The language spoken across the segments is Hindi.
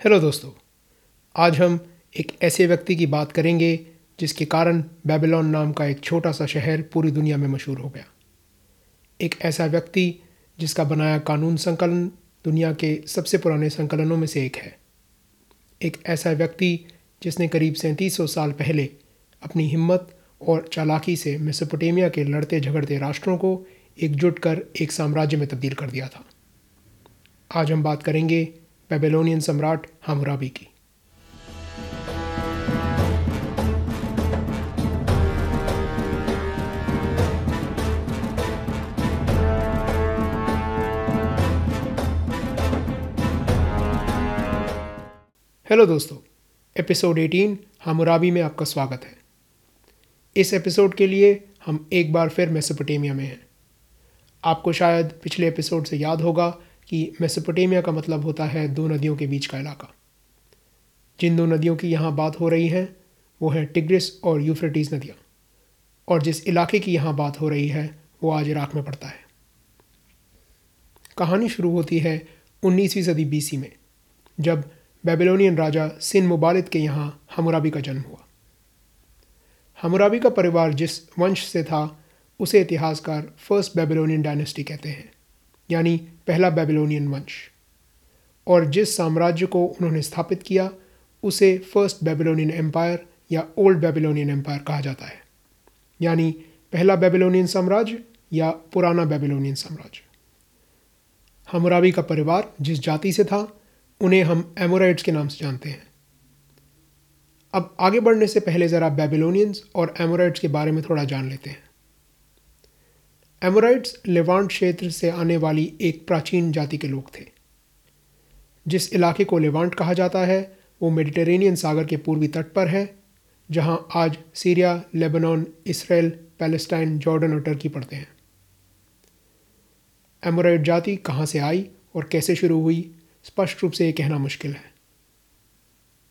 हेलो दोस्तों, आज हम एक ऐसे व्यक्ति की बात करेंगे जिसके कारण बेबीलोन नाम का एक छोटा सा शहर पूरी दुनिया में मशहूर हो गया। एक ऐसा व्यक्ति जिसका बनाया कानून संकलन दुनिया के सबसे पुराने संकलनों में से एक है। एक ऐसा व्यक्ति जिसने करीब सैंतीस सौ साल पहले अपनी हिम्मत और चालाकी से मेसोपोटेमिया के लड़ते झगड़ते राष्ट्रों को एकजुट कर एक साम्राज्य में तब्दील कर दिया था। आज हम बात करेंगे बेबीलोनियन सम्राट हमराबी की। हेलो दोस्तों, एपिसोड 18 हमराबी में आपका स्वागत है। इस एपिसोड के लिए हम एक बार फिर मेसोपोटेमिया में हैं। आपको शायद पिछले एपिसोड से याद होगा कि मेसोपोटेमिया का मतलब होता है दो नदियों के बीच का इलाका। जिन दो नदियों की यहाँ बात हो रही है, वो है टिग्रिस और यूफ्रेटीज़ नदियाँ। और जिस इलाके की यहाँ बात हो रही है, वो आज इराक में पड़ता है। कहानी शुरू होती है 19वीं सदी बीसी में, जब बेबीलोनियन राजा सिन मुबालिद के यहाँ हमराबी का जन्म हुआ। हमराबी का परिवार जिस वंश से था, उसे इतिहासकार फ़र्स्ट बेबीलोनियन डायनेस्टी कहते हैं। यानी पहला बेबीलोनियन वंश। और जिस साम्राज्य को उन्होंने स्थापित किया, उसे फ़र्स्ट बेबीलोनियन एम्पायर या ओल्ड बेबीलोनियन एम्पायर कहा जाता है। यानी पहला बेबीलोनियन साम्राज्य या पुराना बेबीलोनियन साम्राज्य। हमराबी का परिवार जिस जाति से था, उन्हें हम एमोराइड्स के नाम से जानते हैं। अब आगे बढ़ने से पहले ज़रा बेबीलोनियंस और एमोराइड्स के बारे में थोड़ा जान लेते हैं। एमोराइड्स लेवांट क्षेत्र से आने वाली एक प्राचीन जाति के लोग थे। जिस इलाके को लेवांट कहा जाता है, वो मेडिटेरेनियन सागर के पूर्वी तट पर है, जहाँ आज Syria, Lebanon, Israel, Palestine, Jordan और टर्की पड़ते हैं। एमोराइड जाति कहाँ से आई और कैसे शुरू हुई, स्पष्ट रूप से ये कहना मुश्किल है।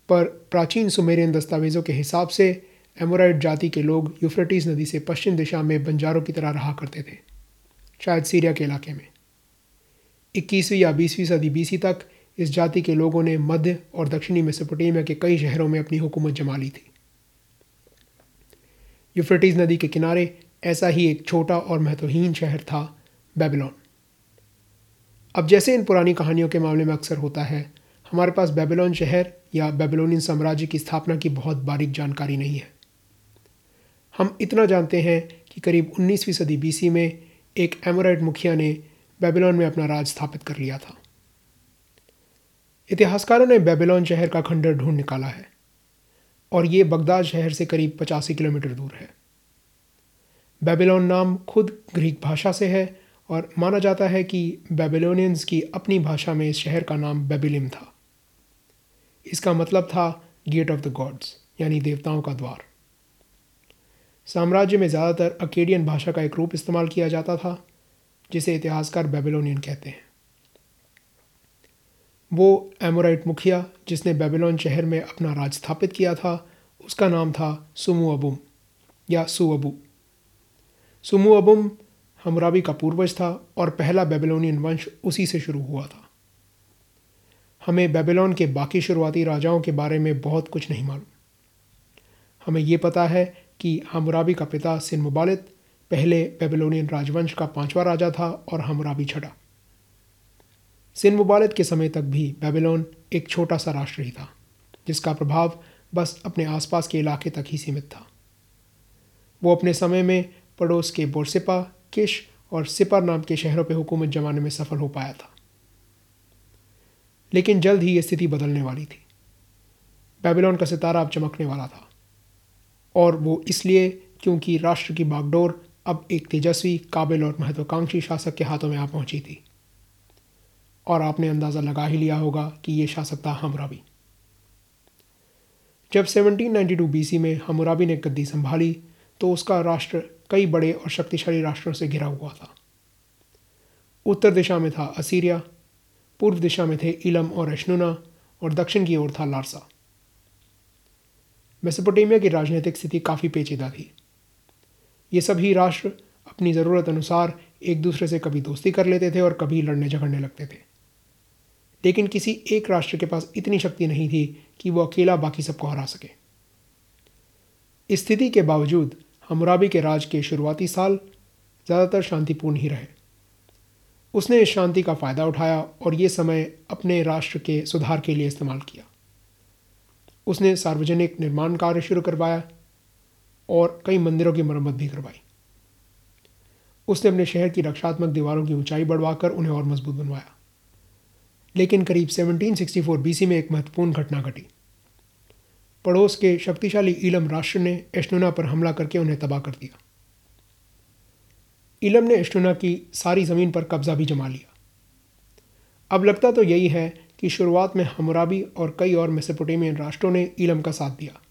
पर प्राचीन सुमेरियन दस्तावेज़ों के हिसाब से एमोराइड जाति के लोग यूफ्रेटीज़ नदी से पश्चिम दिशा में बंजारों की तरह रहा करते थे, शायद सीरिया के इलाके में। इक्कीसवीं या बीसवीं सदी बीसी तक इस जाति के लोगों ने मध्य और दक्षिणी मेसोपोटेमिया के कई शहरों में अपनी हुकूमत जमा ली थी। यूफ्रेटीज़ नदी के किनारे ऐसा ही एक छोटा और महत्वहीन शहर था बेबीलोन। अब जैसे इन पुरानी कहानियों के मामले में अक्सर होता है, हमारे पास बेबीलोन शहर या बेबीलोनियन साम्राज्य की स्थापना की बहुत बारीक जानकारी नहीं है। हम इतना जानते हैं कि करीब 19वीं सदी बीसी में एक एमोराइड मुखिया ने बेबीलोन में अपना राज स्थापित कर लिया था। इतिहासकारों ने बेबीलोन शहर का खंडर ढूंढ निकाला है और ये बगदाद शहर से करीब पचासी किलोमीटर दूर है। बेबीलोन नाम खुद ग्रीक भाषा से है और माना जाता है कि बेबीलोनियंस की अपनी भाषा में इस शहर का नाम बेबिलिम था। इसका मतलब था गेट ऑफ़ द गॉड्स, यानी देवताओं का द्वार। साम्राज्य में ज़्यादातर अकेडियन भाषा का एक रूप इस्तेमाल किया जाता था, जिसे इतिहासकार बेबीलोनियन कहते हैं। वो एमोराइट मुखिया, जिसने बेबीलोन शहर में अपना राज स्थापित किया था, उसका नाम था सुमु अबुम या सुअबू। सुमु अबुम हमराबी का पूर्वज था और पहला बेबीलोनियन वंश उसी से शुरू हुआ था। हमें बेबीलोन के बाकी शुरुआती राजाओं के बारे में बहुत कुछ नहीं मालूम। हमें ये पता है कि हमराबी का पिता सिन मुबालिद, पहले बेबीलोनियन राजवंश का पांचवा राजा था और हमराबी छठा। सिन मुबालिद के समय तक भी बेबीलोन एक छोटा सा राष्ट्र ही था, जिसका प्रभाव बस अपने आसपास के इलाके तक ही सीमित था। वो अपने समय में पड़ोस के बोरसिपा, किश और सिपर नाम के शहरों पर हुकूमत जमाने में सफल हो पाया था। लेकिन जल्द ही ये स्थिति बदलने वाली थी। बेबीलोन का सितारा अब चमकने वाला था। और वो इसलिए क्योंकि राष्ट्र की बागडोर अब एक तेजस्वी, काबिल और महत्वाकांक्षी शासक के हाथों में आ पहुँची थी। और आपने अंदाज़ा लगा ही लिया होगा कि ये शासक था हमराबी जब 1792 बीसी में हमराबी ने गद्दी संभाली तो उसका राष्ट्र कई बड़े और शक्तिशाली राष्ट्रों से घिरा हुआ था। उत्तर दिशा में था असीरिया, पूर्व दिशा में थे इलम और अशनुना और दक्षिण की ओर था लारसा। मेसोपोटेमिया की राजनीतिक स्थिति काफ़ी पेचीदा थी। ये सभी राष्ट्र अपनी ज़रूरत अनुसार एक दूसरे से कभी दोस्ती कर लेते थे और कभी लड़ने झगड़ने लगते थे। लेकिन किसी एक राष्ट्र के पास इतनी शक्ति नहीं थी कि वो अकेला बाकी सबको हरा सके। स्थिति के बावजूद हमराबी के राज के शुरुआती साल ज़्यादातर शांतिपूर्ण ही रहे। उसने इस शांति का फ़ायदा उठाया और ये समय अपने राष्ट्र के सुधार के लिए इस्तेमाल किया। उसने सार्वजनिक निर्माण कार्य शुरू करवाया और कई मंदिरों की मरम्मत भी करवाई। उसने अपने शहर की रक्षात्मक दीवारों की ऊंचाई बढ़वाकर उन्हें और मज़बूत बनवाया। लेकिन करीब 1764 बीसी में एक महत्वपूर्ण घटना घटी। पड़ोस के शक्तिशाली इलम राष्ट्र ने एस्टोना पर हमला करके उन्हें तबाह कर दिया। इलम ने एस्टोना की सारी ज़मीन पर कब्जा भी जमा लिया। अब लगता तो यही है कि शुरुआत में हमराबी और कई और मेसोपोटेमियन राष्ट्रों ने इलम का साथ दिया।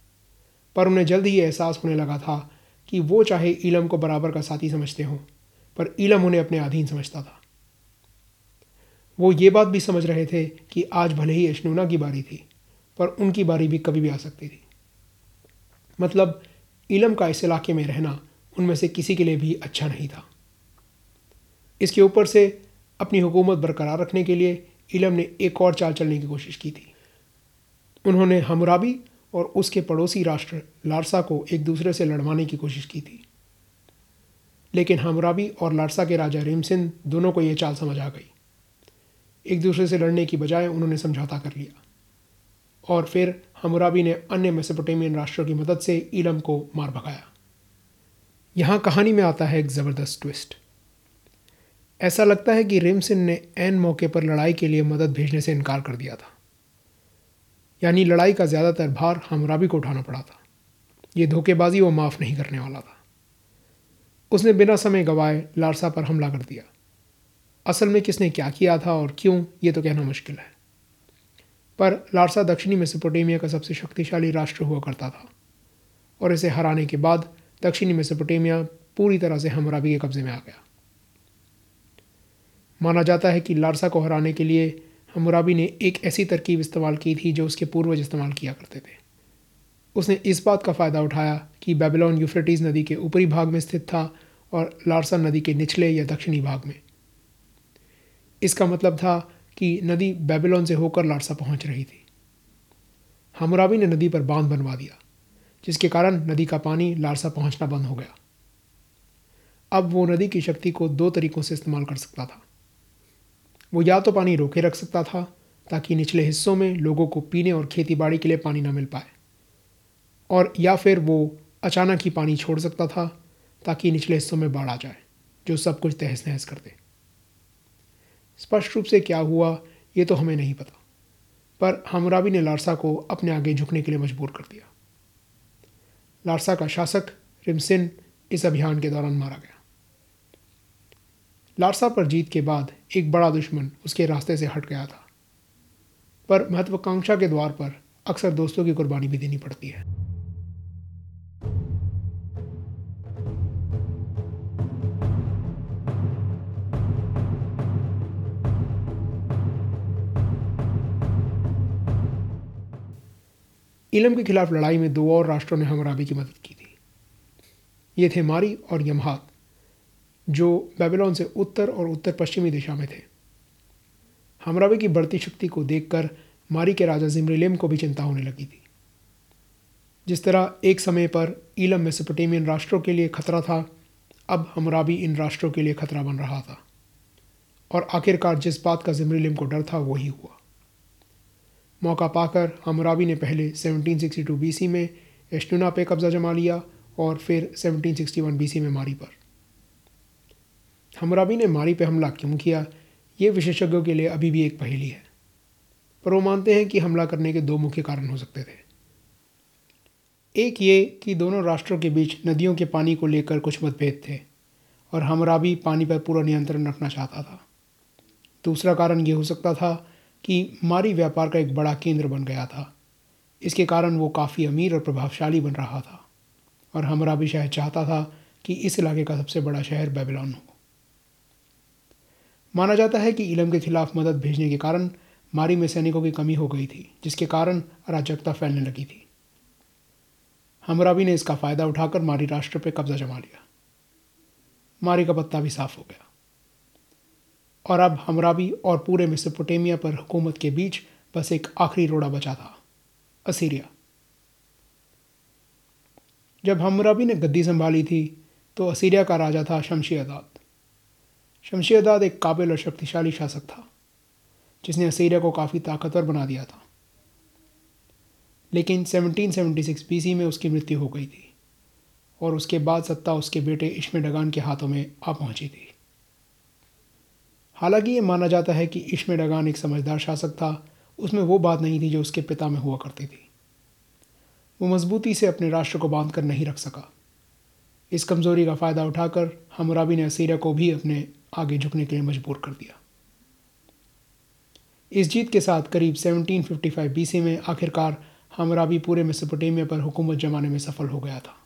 पर उन्हें जल्द ही एहसास होने लगा था कि वो चाहे इलम को बराबर का साथी समझते हों, पर इलम उन्हें अपने अधीन समझता था। वो ये बात भी समझ रहे थे कि आज भले ही अशनूना की बारी थी, पर उनकी बारी भी कभी भी आ सकती थी। मतलब इलम का इस इलाके में रहना उनमें से किसी के लिए भी अच्छा नहीं था। इसके ऊपर से अपनी हुकूमत बरकरार रखने के लिए इलम ने एक और चाल चलने की कोशिश की थी। उन्होंने हमराबी और उसके पड़ोसी राष्ट्र लारसा को एक दूसरे से लड़वाने की कोशिश की थी। लेकिन हमराबी और लारसा के राजा रेमसिंह दोनों को यह चाल समझ आ गई। एक दूसरे से लड़ने की बजाय उन्होंने समझौता कर लिया। और फिर हमराबी ने अन्य मेसोपोटेमियन राष्ट्रों की मदद से इलम को मार भगाया। यहाँ कहानी में आता है एक ज़बरदस्त ट्विस्ट। ऐसा लगता है कि रेमसिन ने एन मौके पर लड़ाई के लिए मदद भेजने से इनकार कर दिया था। यानी लड़ाई का ज़्यादातर भार हमराबी को उठाना पड़ा था। ये धोखेबाजी वो माफ़ नहीं करने वाला था। उसने बिना समय गवाए लारसा पर हमला कर दिया। असल में किसने क्या किया था और क्यों, ये तो कहना मुश्किल है। पर लारसा दक्षिणी मेसोपोटेमिया का सबसे शक्तिशाली राष्ट्र हुआ करता था। और इसे हराने के बाद दक्षिणी मेसोपोटेमिया पूरी तरह से हमराबी के कब्जे में आ गया। माना जाता है कि लारसा को हराने के लिए हमराबी ने एक ऐसी तरकीब इस्तेमाल की थी जो उसके पूर्वज इस्तेमाल किया करते थे। उसने इस बात का फ़ायदा उठाया कि बेबीलोन यूफ्रेटीज़ नदी के ऊपरी भाग में स्थित था और लारसा नदी के निचले या दक्षिणी भाग में। इसका मतलब था कि नदी बेबीलोन से होकर लारसा पहुँच रही थी। हमराबी ने नदी पर बाँध बनवा दिया, जिसके कारण नदी का पानी लारसा पहुँचना बंद हो गया। अब वो नदी की शक्ति को दो तरीकों से इस्तेमाल कर सकता था। वो या तो पानी रोके रख सकता था, ताकि निचले हिस्सों में लोगों को पीने और खेती बाड़ी के लिए पानी ना मिल पाए। और या फिर वो अचानक ही पानी छोड़ सकता था, ताकि निचले हिस्सों में बाढ़ आ जाए, जो सब कुछ तहस नहस कर दे स्पष्ट रूप से क्या हुआ, ये तो हमें नहीं पता, पर हमराबी ने लारसा को अपने आगे झुकने के लिए मजबूर कर दिया। लारसा का शासक रिमसिन इस अभियान के दौरान मारा गया। लारसा पर जीत के बाद एक बड़ा दुश्मन उसके रास्ते से हट गया था। पर महत्वाकांक्षा के द्वार पर अक्सर दोस्तों की कुर्बानी भी देनी पड़ती है। इलम के खिलाफ लड़ाई में दो और राष्ट्रों ने हमराबी की मदद की थी। ये थे मारी और यमहात। जो बेबीलोन से उत्तर और उत्तर पश्चिमी दिशा में थे। हमराबी की बढ़ती शक्ति को देखकर मारी के राजा जिमरिलेम को भी चिंता होने लगी थी। जिस तरह एक समय पर ईलम मेसोपोटेमियन राष्ट्रों के लिए खतरा था, अब हमराबी इन राष्ट्रों के लिए खतरा बन रहा था। और आखिरकार जिस बात का जिमरिलेम को डर था, वही हुआ। मौका पाकर हमराबी ने पहले 1762 बीसी में एस्टुना पे कब्जा जमा लिया और फिर 1761 बीसी में मारी पर। हमराबी ने मारी पे हमला क्यों किया? ये विशेषज्ञों के लिए अभी भी एक पहेली है। पर वो मानते हैं कि हमला करने के दो मुख्य कारण हो सकते थे। एक ये कि दोनों राष्ट्रों के बीच नदियों के पानी को लेकर कुछ मतभेद थे और हमराबी पानी पर पूरा नियंत्रण रखना चाहता था। दूसरा कारण ये हो सकता था कि मारी व्यापार का एक बड़ा केंद्र बन गया था। इसके कारण वो काफ़ी अमीर और प्रभावशाली बन रहा था और हमराबी शायद चाहता था कि इस इलाके का सबसे बड़ा शहर बेबीलोन हो। माना जाता है कि इलम के खिलाफ मदद भेजने के कारण मारी में सैनिकों की कमी हो गई थी, जिसके कारण अराजकता फैलने लगी थी। हमराबी ने इसका फ़ायदा उठाकर मारी राष्ट्र पर कब्जा जमा लिया। मारी का पत्ता भी साफ़ हो गया। और अब हमराबी और पूरे मिसोपोटेमिया पर हुकूमत के बीच बस एक आखिरी रोड़ा बचा था, असीरिया। जब हमराबी ने गद्दी संभाली थी तो असीरिया का राजा था शमशी अदाद शमशी अदाद एक काबिल और शक्तिशाली शासक था, जिसने असीरिया को काफ़ी ताकतवर बना दिया था। लेकिन 1776 बीसी में उसकी मृत्यु हो गई थी और उसके बाद सत्ता उसके बेटे इश्मे डगान के हाथों में आ पहुँची थी। हालाँकि ये माना जाता है कि इश्मे डगान एक समझदार शासक था, उसमें वो बात नहीं थी जो उसके पिता में हुआ करती थी। वो मजबूती से अपने राष्ट्र को बाँध कर नहीं रख सका। इस कमज़ोरी का फ़ायदा उठाकर हमराबी ने असीरिया को भी अपने आगे झुकने के लिए मजबूर कर दिया। इस जीत के साथ करीब 1755 बीसी में आखिरकार हमराबी पूरे मेसोपोटेमिया पर हुकूमत जमाने में सफल हो गया था।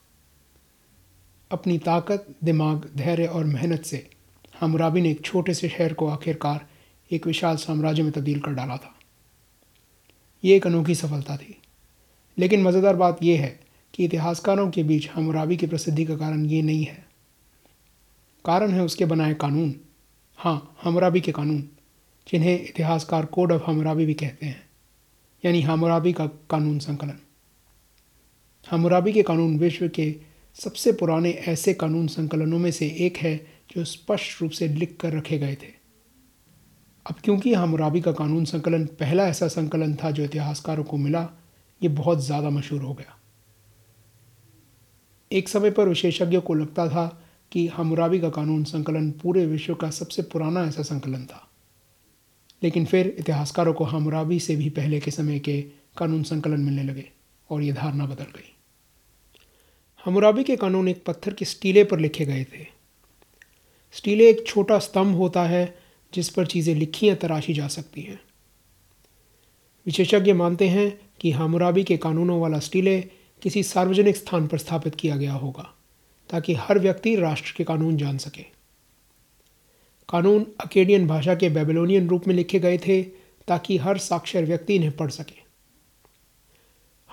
अपनी ताकत, दिमाग, धैर्य और मेहनत से हमराबी ने एक छोटे से शहर को आखिरकार एक विशाल साम्राज्य में तब्दील कर डाला था। ये एक अनोखी सफलता थी। लेकिन मज़ेदार बात यह है कि इतिहासकारों के बीच हमराबी की प्रसिद्धि का कारण ये नहीं है। कारण है उसके बनाए कानून। हाँ हमराबी के कानून, जिन्हें इतिहासकार कोड ऑफ़ हमराबी भी कहते हैं। यानी हमराबी का कानून संकलन। हमराबी के कानून विश्व के सबसे पुराने ऐसे कानून संकलनों में से एक है, जो स्पष्ट रूप से लिख कर रखे गए थे। अब क्योंकि हमराबी का कानून संकलन पहला ऐसा संकलन था जो इतिहासकारों को मिला, ये बहुत ज़्यादा मशहूर हो गया। एक समय पर विशेषज्ञों को लगता था कि हमराबी का कानून संकलन पूरे विश्व का सबसे पुराना ऐसा संकलन था। लेकिन फिर इतिहासकारों को हमराबी से भी पहले के समय के कानून संकलन मिलने लगे और ये धारणा बदल गई। हमराबी के कानून एक पत्थर के स्टीले पर लिखे गए थे। स्टीले एक छोटा स्तंभ होता है जिस पर चीज़ें लिखी या तराशी जा सकती हैं। विशेषज्ञ मानते हैं कि हमराबी के कानूनों वाला स्टीले किसी सार्वजनिक स्थान पर स्थापित किया गया होगा। ताकि हर व्यक्ति राष्ट्र के कानून जान सके। कानून अकेडियन भाषा के बेबीलोनियन रूप में लिखे गए थे ताकि हर साक्षर व्यक्ति इन्हें पढ़ सके।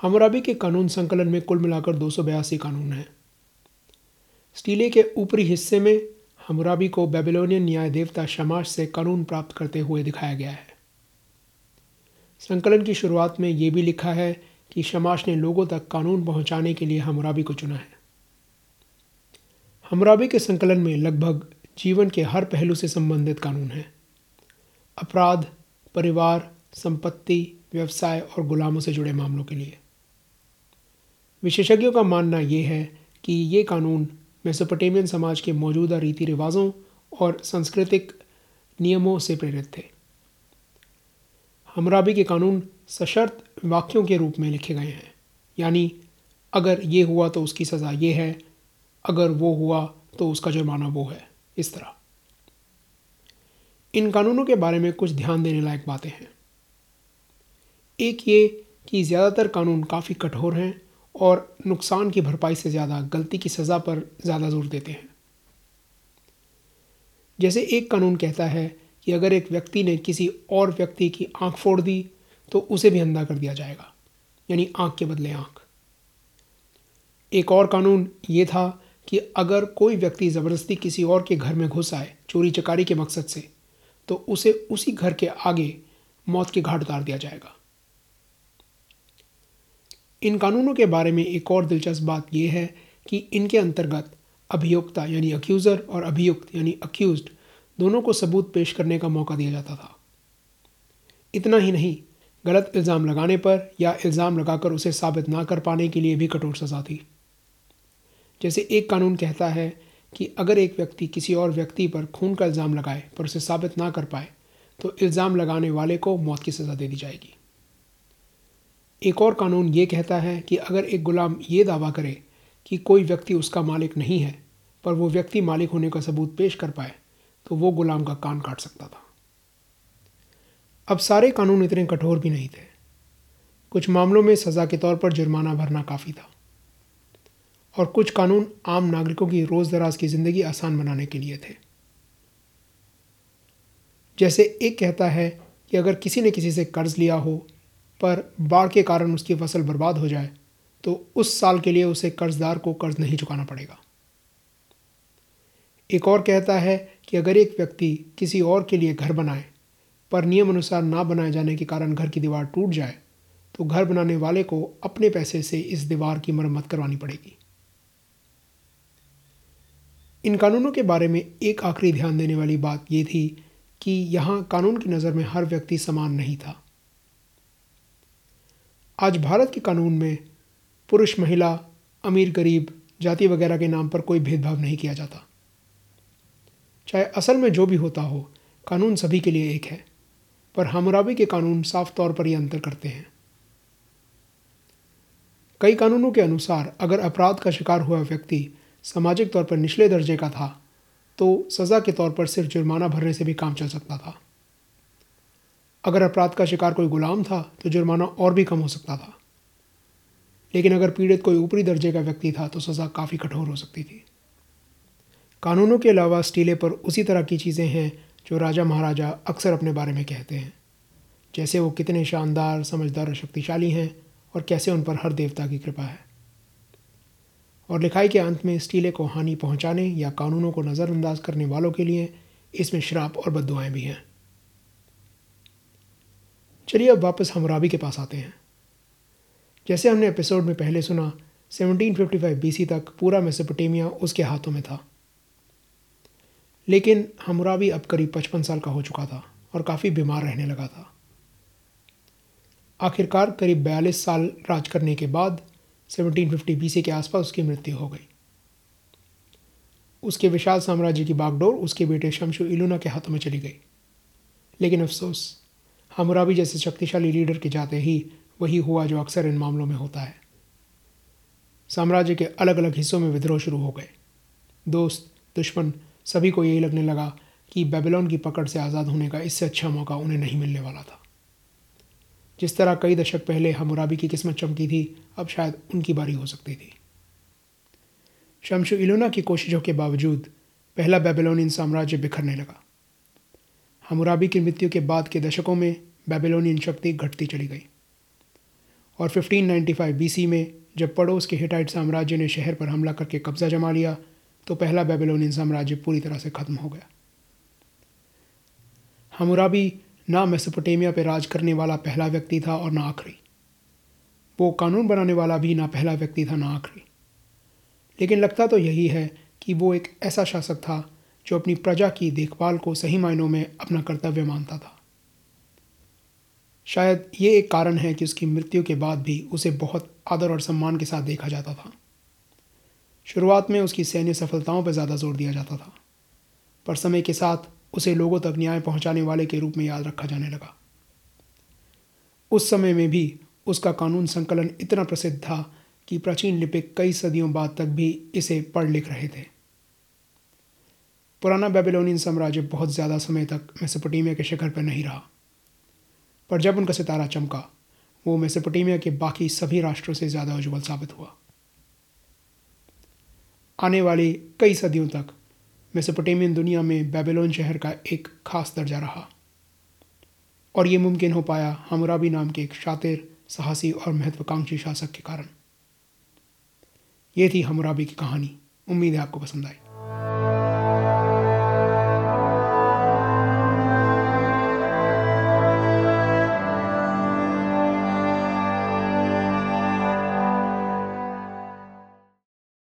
हमराबी के कानून संकलन में कुल मिलाकर दो सौ बयासी कानून हैं। स्टीले के ऊपरी हिस्से में हमराबी को बेबीलोनियन न्याय देवता शमाश से कानून प्राप्त करते हुए दिखाया गया है। संकलन की शुरुआत में ये भी लिखा है कि शमाश ने लोगों तक कानून पहुँचाने के लिए हमराबी को चुना है। हमराबी के संकलन में लगभग जीवन के हर पहलू से संबंधित कानून हैं। अपराध, परिवार, संपत्ति, व्यवसाय और गुलामों से जुड़े मामलों के लिए। विशेषज्ञों का मानना यह है कि ये कानून मेसोपोटेमियन समाज के मौजूदा रीति रिवाजों और सांस्कृतिक नियमों से प्रेरित थे। हमराबी के कानून सशर्त वाक्यों के रूप में लिखे गए हैं। यानी, अगर ये हुआ तो उसकी सज़ा ये है अगर वो हुआ तो उसका जुर्माना वो है। इस तरह। इन कानूनों के बारे में कुछ ध्यान देने लायक बातें हैं। एक ये कि ज़्यादातर कानून काफ़ी कठोर हैं और नुकसान की भरपाई से ज़्यादा गलती की सज़ा पर ज़्यादा ज़ोर देते हैं। जैसे एक कानून कहता है कि अगर एक व्यक्ति ने किसी और व्यक्ति की आँख फोड़ दी तो उसे भी अंधा कर दिया जाएगा, यानी आँख के बदले आँख। एक और कानून ये था कि अगर कोई व्यक्ति ज़बरदस्ती किसी और के घर में घुस आए चोरी चकारी के मकसद से तो उसे उसी घर के आगे मौत के घाट उतार दिया जाएगा। इन कानूनों के बारे में एक और दिलचस्प बात यह है कि इनके अंतर्गत अभियोक्ता यानी अक्यूज़र और अभियुक्त यानी अक्यूज दोनों को सबूत पेश करने का मौका दिया जाता था। इतना ही नहीं, गलत इल्ज़ाम लगाने पर या इल्ज़ाम लगाकर उसे साबित ना कर पाने के लिए भी कठोर सज़ा थी। जैसे एक कानून कहता है कि अगर एक व्यक्ति किसी और व्यक्ति पर खून का इल्ज़ाम लगाए पर उसे साबित ना कर पाए तो इल्ज़ाम लगाने वाले को मौत की सज़ा दे दी जाएगी। एक और कानून ये कहता है कि अगर एक गुलाम ये दावा करे कि कोई व्यक्ति उसका मालिक नहीं है, पर वो व्यक्ति मालिक होने का सबूत पेश कर पाए तो वो गुलाम का कान काट सकता था। अब सारे कानून इतने कठोर भी नहीं थे। कुछ मामलों में सज़ा के तौर पर जुर्माना भरना काफ़ी था। और कुछ कानून आम नागरिकों की रोज़ दराज की ज़िंदगी आसान बनाने के लिए थे। जैसे एक कहता है कि अगर किसी ने किसी से कर्ज़ लिया हो, पर बाढ़ के कारण उसकी फ़सल बर्बाद हो जाए तो उस साल के लिए उसे कर्जदार को कर्ज नहीं चुकाना पड़ेगा। एक और कहता है कि अगर एक व्यक्ति किसी और के लिए घर बनाए, पर नियम अनुसार ना बनाए जाने के कारण घर की दीवार टूट जाए तो घर बनाने वाले को अपने पैसे से इस दीवार की मरम्मत करवानी पड़ेगी। इन कानूनों के बारे में एक आखिरी ध्यान देने वाली बात यह थी कि यहाँ कानून की नज़र में हर व्यक्ति समान नहीं था। आज भारत के कानून में पुरुष, महिला, अमीर, गरीब, जाति वगैरह के नाम पर कोई भेदभाव नहीं किया जाता। चाहे असल में जो भी होता हो, कानून सभी के लिए एक है, पर हमराबी के कानून साफ़ तौर पर यह अंतर करते हैं। कई कानूनों के अनुसार अगर अपराध का शिकार हुआ व्यक्ति सामाजिक तौर पर निचले दर्जे का था तो सज़ा के तौर पर सिर्फ़ जुर्माना भरने से भी काम चल सकता था। अगर अपराध का शिकार कोई गुलाम था तो जुर्माना और भी कम हो सकता था। लेकिन अगर पीड़ित कोई ऊपरी दर्जे का व्यक्ति था तो सज़ा काफ़ी कठोर हो सकती थी। कानूनों के अलावा स्टीले पर उसी तरह की चीज़ें हैं, जो राजा महाराजा अक्सर अपने बारे में कहते हैं। जैसे वो कितने शानदार, समझदार और शक्तिशाली हैं, और कैसे उन पर हर देवता की कृपा है। और लिखाई के अंत में स्टीले को हानि पहुँचाने या कानूनों को नज़रअंदाज करने वालों के लिए इसमें श्राप और बदुआएँ भी हैं। चलिए अब वापस हमराबी के पास आते हैं। जैसे हमने एपिसोड में पहले सुना 1755 बीसी तक पूरा मेसोपोटेमिया उसके हाथों में था। लेकिन हमराबी अब करीब पचपन साल का हो चुका था और काफ़ी बीमार रहने लगा था। आखिरकार करीब बयालीस साल राज करने के बाद 1750 बीसी के आसपास उसकी मृत्यु हो गई। उसके विशाल साम्राज्य की बागडोर उसके बेटे शमशु इलूना के हाथों में चली गई। लेकिन अफसोस, हमराबी जैसे शक्तिशाली लीडर के जाते ही वही हुआ जो अक्सर इन मामलों में होता है। साम्राज्य के अलग अलग हिस्सों में विद्रोह शुरू हो गए। दोस्त, दुश्मन, सभी को यही लगने लगा कि बेबीलोन की पकड़ से आज़ाद होने का इससे अच्छा मौका उन्हें नहीं मिलने वाला था। जिस तरह कई दशक पहले हमराबी की किस्मत चमकी थी, अब शायद उनकी बारी हो सकती थी। शमशु इलोना की कोशिशों के बावजूद, पहला बेबीलोनियन साम्राज्य बिखरने लगा। हमराबी की मृत्यु के बाद के दशकों में बेबीलोनियन शक्ति घटती चली गई। और 1595 बीसी में जब पड़ोस के हिटाइट साम्राज्य ने शहर पर हमला करके कब्जा जमा लिया तो पहला बेबीलोनियन साम्राज्य पूरी तरह से खत्म हो गया। हमराबी ना मेसोपोटेमिया पर राज करने वाला पहला व्यक्ति था और ना आखिरी। वो कानून बनाने वाला भी ना पहला व्यक्ति था, ना आखिरी। लेकिन लगता तो यही है कि वो एक ऐसा शासक था जो अपनी प्रजा की देखभाल को सही मायनों में अपना कर्तव्य मानता था। शायद ये एक कारण है कि उसकी मृत्यु के बाद भी उसे बहुत आदर और सम्मान के साथ देखा जाता था। शुरुआत में उसकी सैन्य सफलताओं पर ज़्यादा ज़ोर दिया जाता था। पर समय के साथ उसे लोगों तक न्याय पहुँचाने वाले के रूप में याद रखा जाने लगा। उस समय में भी उसका कानून संकलन इतना प्रसिद्ध था कि प्राचीन लिपिक कई सदियों बाद तक भी इसे पढ़ लिख रहे थे। पुराना बेबीलोनियन साम्राज्य बहुत ज़्यादा समय तक मेसोपोटामिया के शिखर पर नहीं रहा। पर जब उनका सितारा चमका, वो मेसोपोटामिया के बाकी सभी राष्ट्रों से ज़्यादा उज्जवल साबित हुआ। आने वाली कई सदियों तक मेसोपोटामियन दुनिया में बेबीलोन शहर का एक खास दर्जा रहा। और ये मुमकिन हो पाया हमराबी नाम के एक शातिर, साहसी और महत्वाकांक्षी शासक के कारण। ये थी हमराबी की कहानी। उम्मीद है आपको पसंद आई।